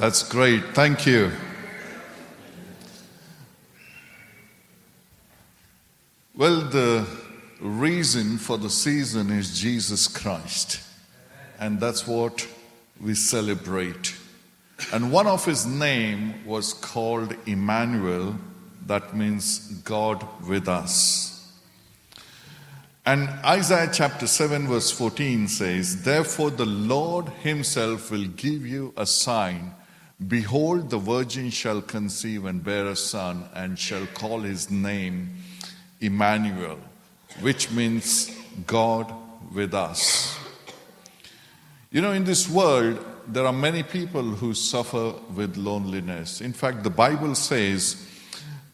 That's great. Thank you. Well, the reason for the season is Jesus Christ. And that's what we celebrate. And one of his name was called Emmanuel, that means God with us. And Isaiah chapter 7, verse 14 says, Therefore the Lord himself will give you a sign. Behold, the virgin shall conceive and bear a son, and shall call his name Emmanuel, which means God with us. You know, in this world, there are many people who suffer with loneliness. In fact, the Bible says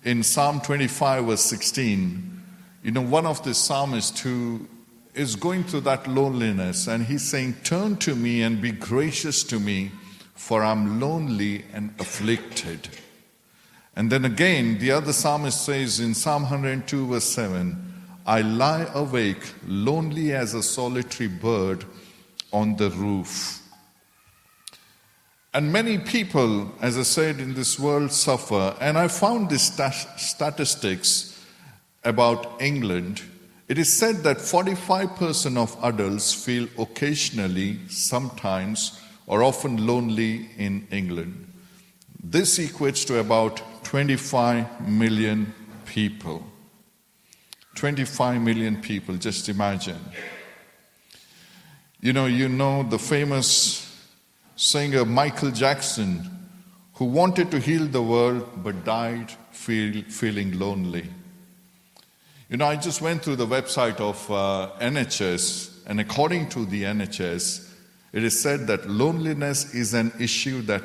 in Psalm 25, verse 16, you know, one of the psalmists who is going through that loneliness and he's saying, Turn to me and be gracious to me, for I'm lonely and afflicted. And then again, the other psalmist says in Psalm 102, verse 7, I lie awake, lonely as a solitary bird on the roof. And many people, as I said, in this world suffer. And I found these statistics about England. It is said that 45% of adults feel occasionally, sometimes, or often lonely in England. This equates to about 25 million people. 25 million people, just imagine. You know, you know the famous singer Michael Jackson, who wanted to heal the world but died feel, feeling lonely. You know, I just went through the website of uh, NHS, and according to the NHS, it is said that loneliness is an issue that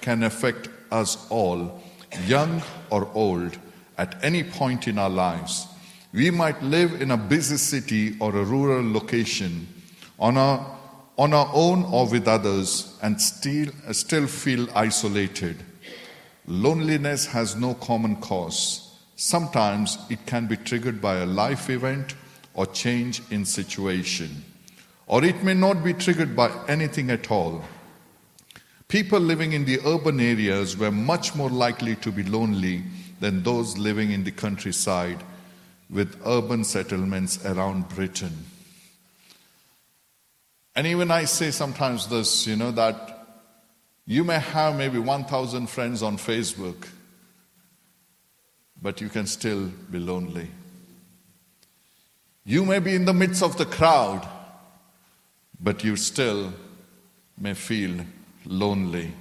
can affect us all, young or old, at any point in our lives. We might live in a busy city or a rural location on our, on our own or with others and still, still feel isolated. Loneliness has no common cause. Sometimes it can be triggered by a life event or change in situation. Or it may not be triggered by anything at all. People living in the urban areas were much more likely to be lonely than those living in the countryside with urban settlements around Britain. And even I say sometimes this, you know, that you may have maybe 1,000 friends on Facebook, but you can still be lonely. You may be in the midst of the crowd, but you still may feel lonely.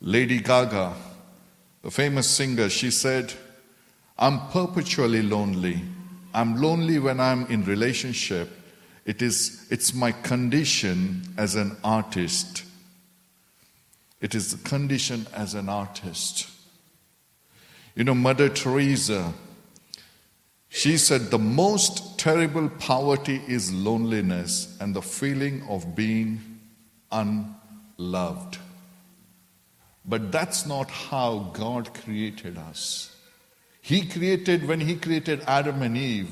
Lady Gaga, the famous singer, she said, I'm perpetually lonely. I'm lonely when I'm in relationship it is, it's my condition as an artist. It is the condition as an artist. You know, Mother Teresa, she said, the most terrible poverty is loneliness and the feeling of being unloved. But that's not how God created us. He created, when He created Adam and Eve,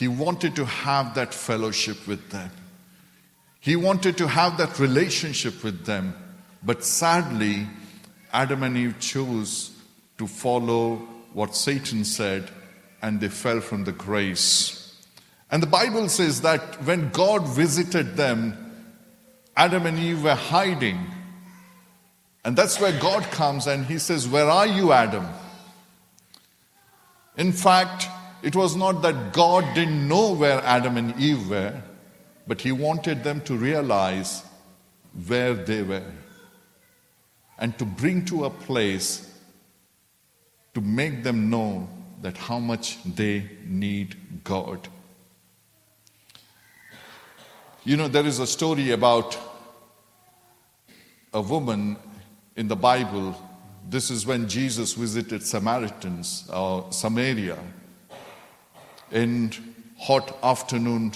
he wanted to have that fellowship with them. He wanted to have that relationship with them. But sadly, Adam and Eve chose to follow what Satan said and they fell from the grace. And the Bible says that when God visited them, Adam and Eve were hiding. And that's where God comes and he says, Where are you, Adam? In fact, it was not that God didn't know where Adam and Eve were, but He wanted them to realize where they were and to bring to a place to make them know that how much they need God. You know, there is a story about a woman in the Bible. This is when Jesus visited Samaritans or Samaria in hot afternoon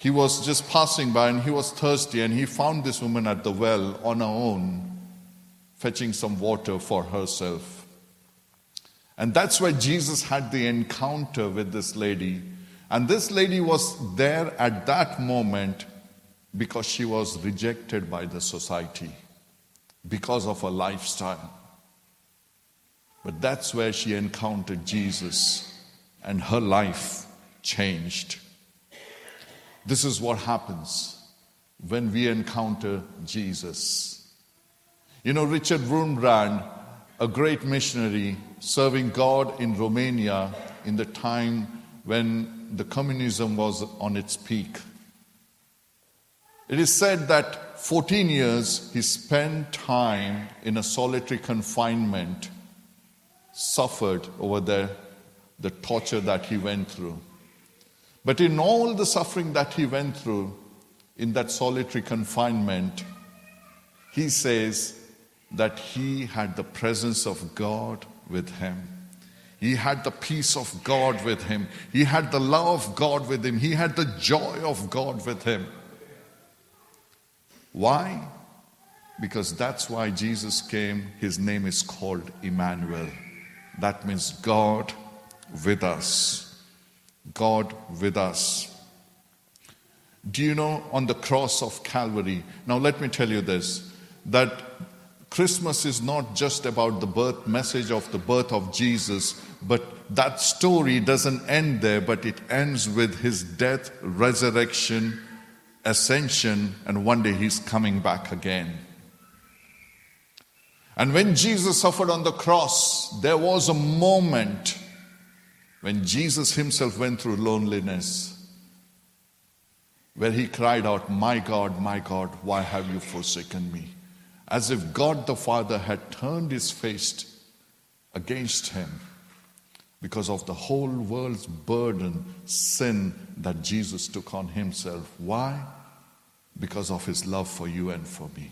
he was just passing by and he was thirsty and he found this woman at the well on her own fetching some water for herself and that's where jesus had the encounter with this lady and this lady was there at that moment because she was rejected by the society because of her lifestyle. But that's where she encountered Jesus and her life changed. This is what happens when we encounter Jesus. You know, Richard Wurmbrand, a great missionary serving God in Romania in the time when the communism was on its peak. It is said that 14 years he spent time in a solitary confinement, suffered over there the torture that he went through. But in all the suffering that he went through in that solitary confinement, he says that he had the presence of God with him. He had the peace of God with him. He had the love of God with him. He had the joy of God with him. Why? Because that's why Jesus came. His name is called Emmanuel. That means God with us. God with us. Do you know on the cross of Calvary? Now, let me tell you this that Christmas is not just about the birth message of the birth of Jesus, but that story doesn't end there, but it ends with his death, resurrection, ascension, and one day he's coming back again. And when Jesus suffered on the cross, there was a moment when Jesus himself went through loneliness where he cried out, My God, my God, why have you forsaken me? As if God the Father had turned his face against him because of the whole world's burden, sin that Jesus took on himself. Why? Because of his love for you and for me.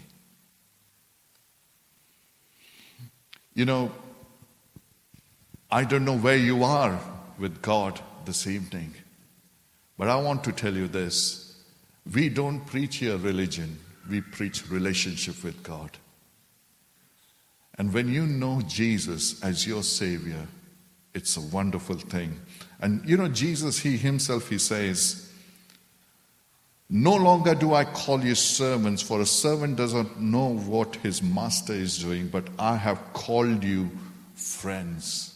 You know, I don't know where you are with God this evening, but I want to tell you this. We don't preach here religion, we preach relationship with God. And when you know Jesus as your Savior, it's a wonderful thing. And you know, Jesus, He Himself, He says, No longer do I call you servants, for a servant doesn't know what his master is doing, but I have called you friends.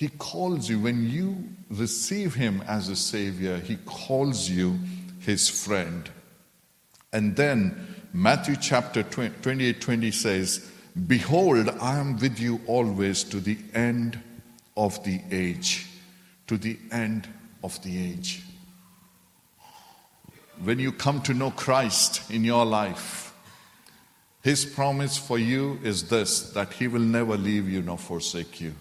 He calls you, when you receive Him as a Savior, He calls you His friend. And then Matthew chapter 28 20 says, Behold, I am with you always to the end of the age. To the end of the age. When you come to know Christ in your life, His promise for you is this that He will never leave you nor forsake you.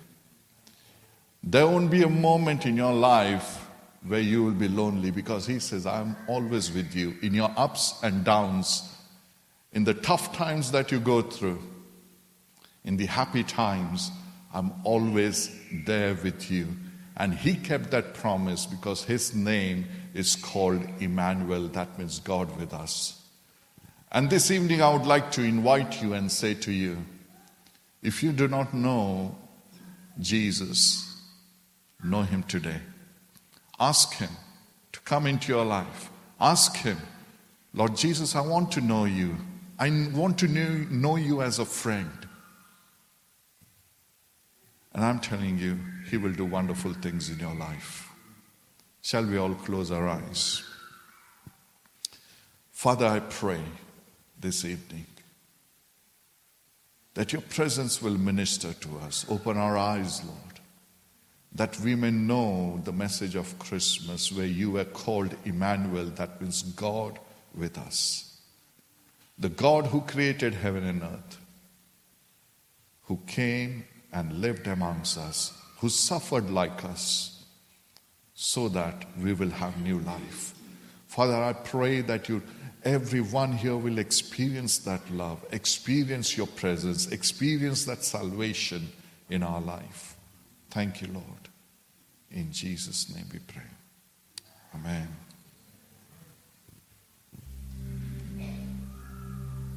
There won't be a moment in your life where you will be lonely because He says, I'm always with you in your ups and downs, in the tough times that you go through, in the happy times. I'm always there with you. And He kept that promise because His name is called Emmanuel. That means God with us. And this evening, I would like to invite you and say to you if you do not know Jesus, know Him today. Ask Him to come into your life. Ask Him, Lord Jesus, I want to know you. I want to know, know you as a friend. And I'm telling you, He will do wonderful things in your life. Shall we all close our eyes? Father, I pray this evening that your presence will minister to us. Open our eyes, Lord that we may know the message of Christmas where you were called Emmanuel, that means God with us. The God who created heaven and earth, who came and lived amongst us, who suffered like us, so that we will have new life. Father, I pray that you, everyone here will experience that love, experience your presence, experience that salvation in our life. Thank you, Lord. In Jesus' name we pray. Amen.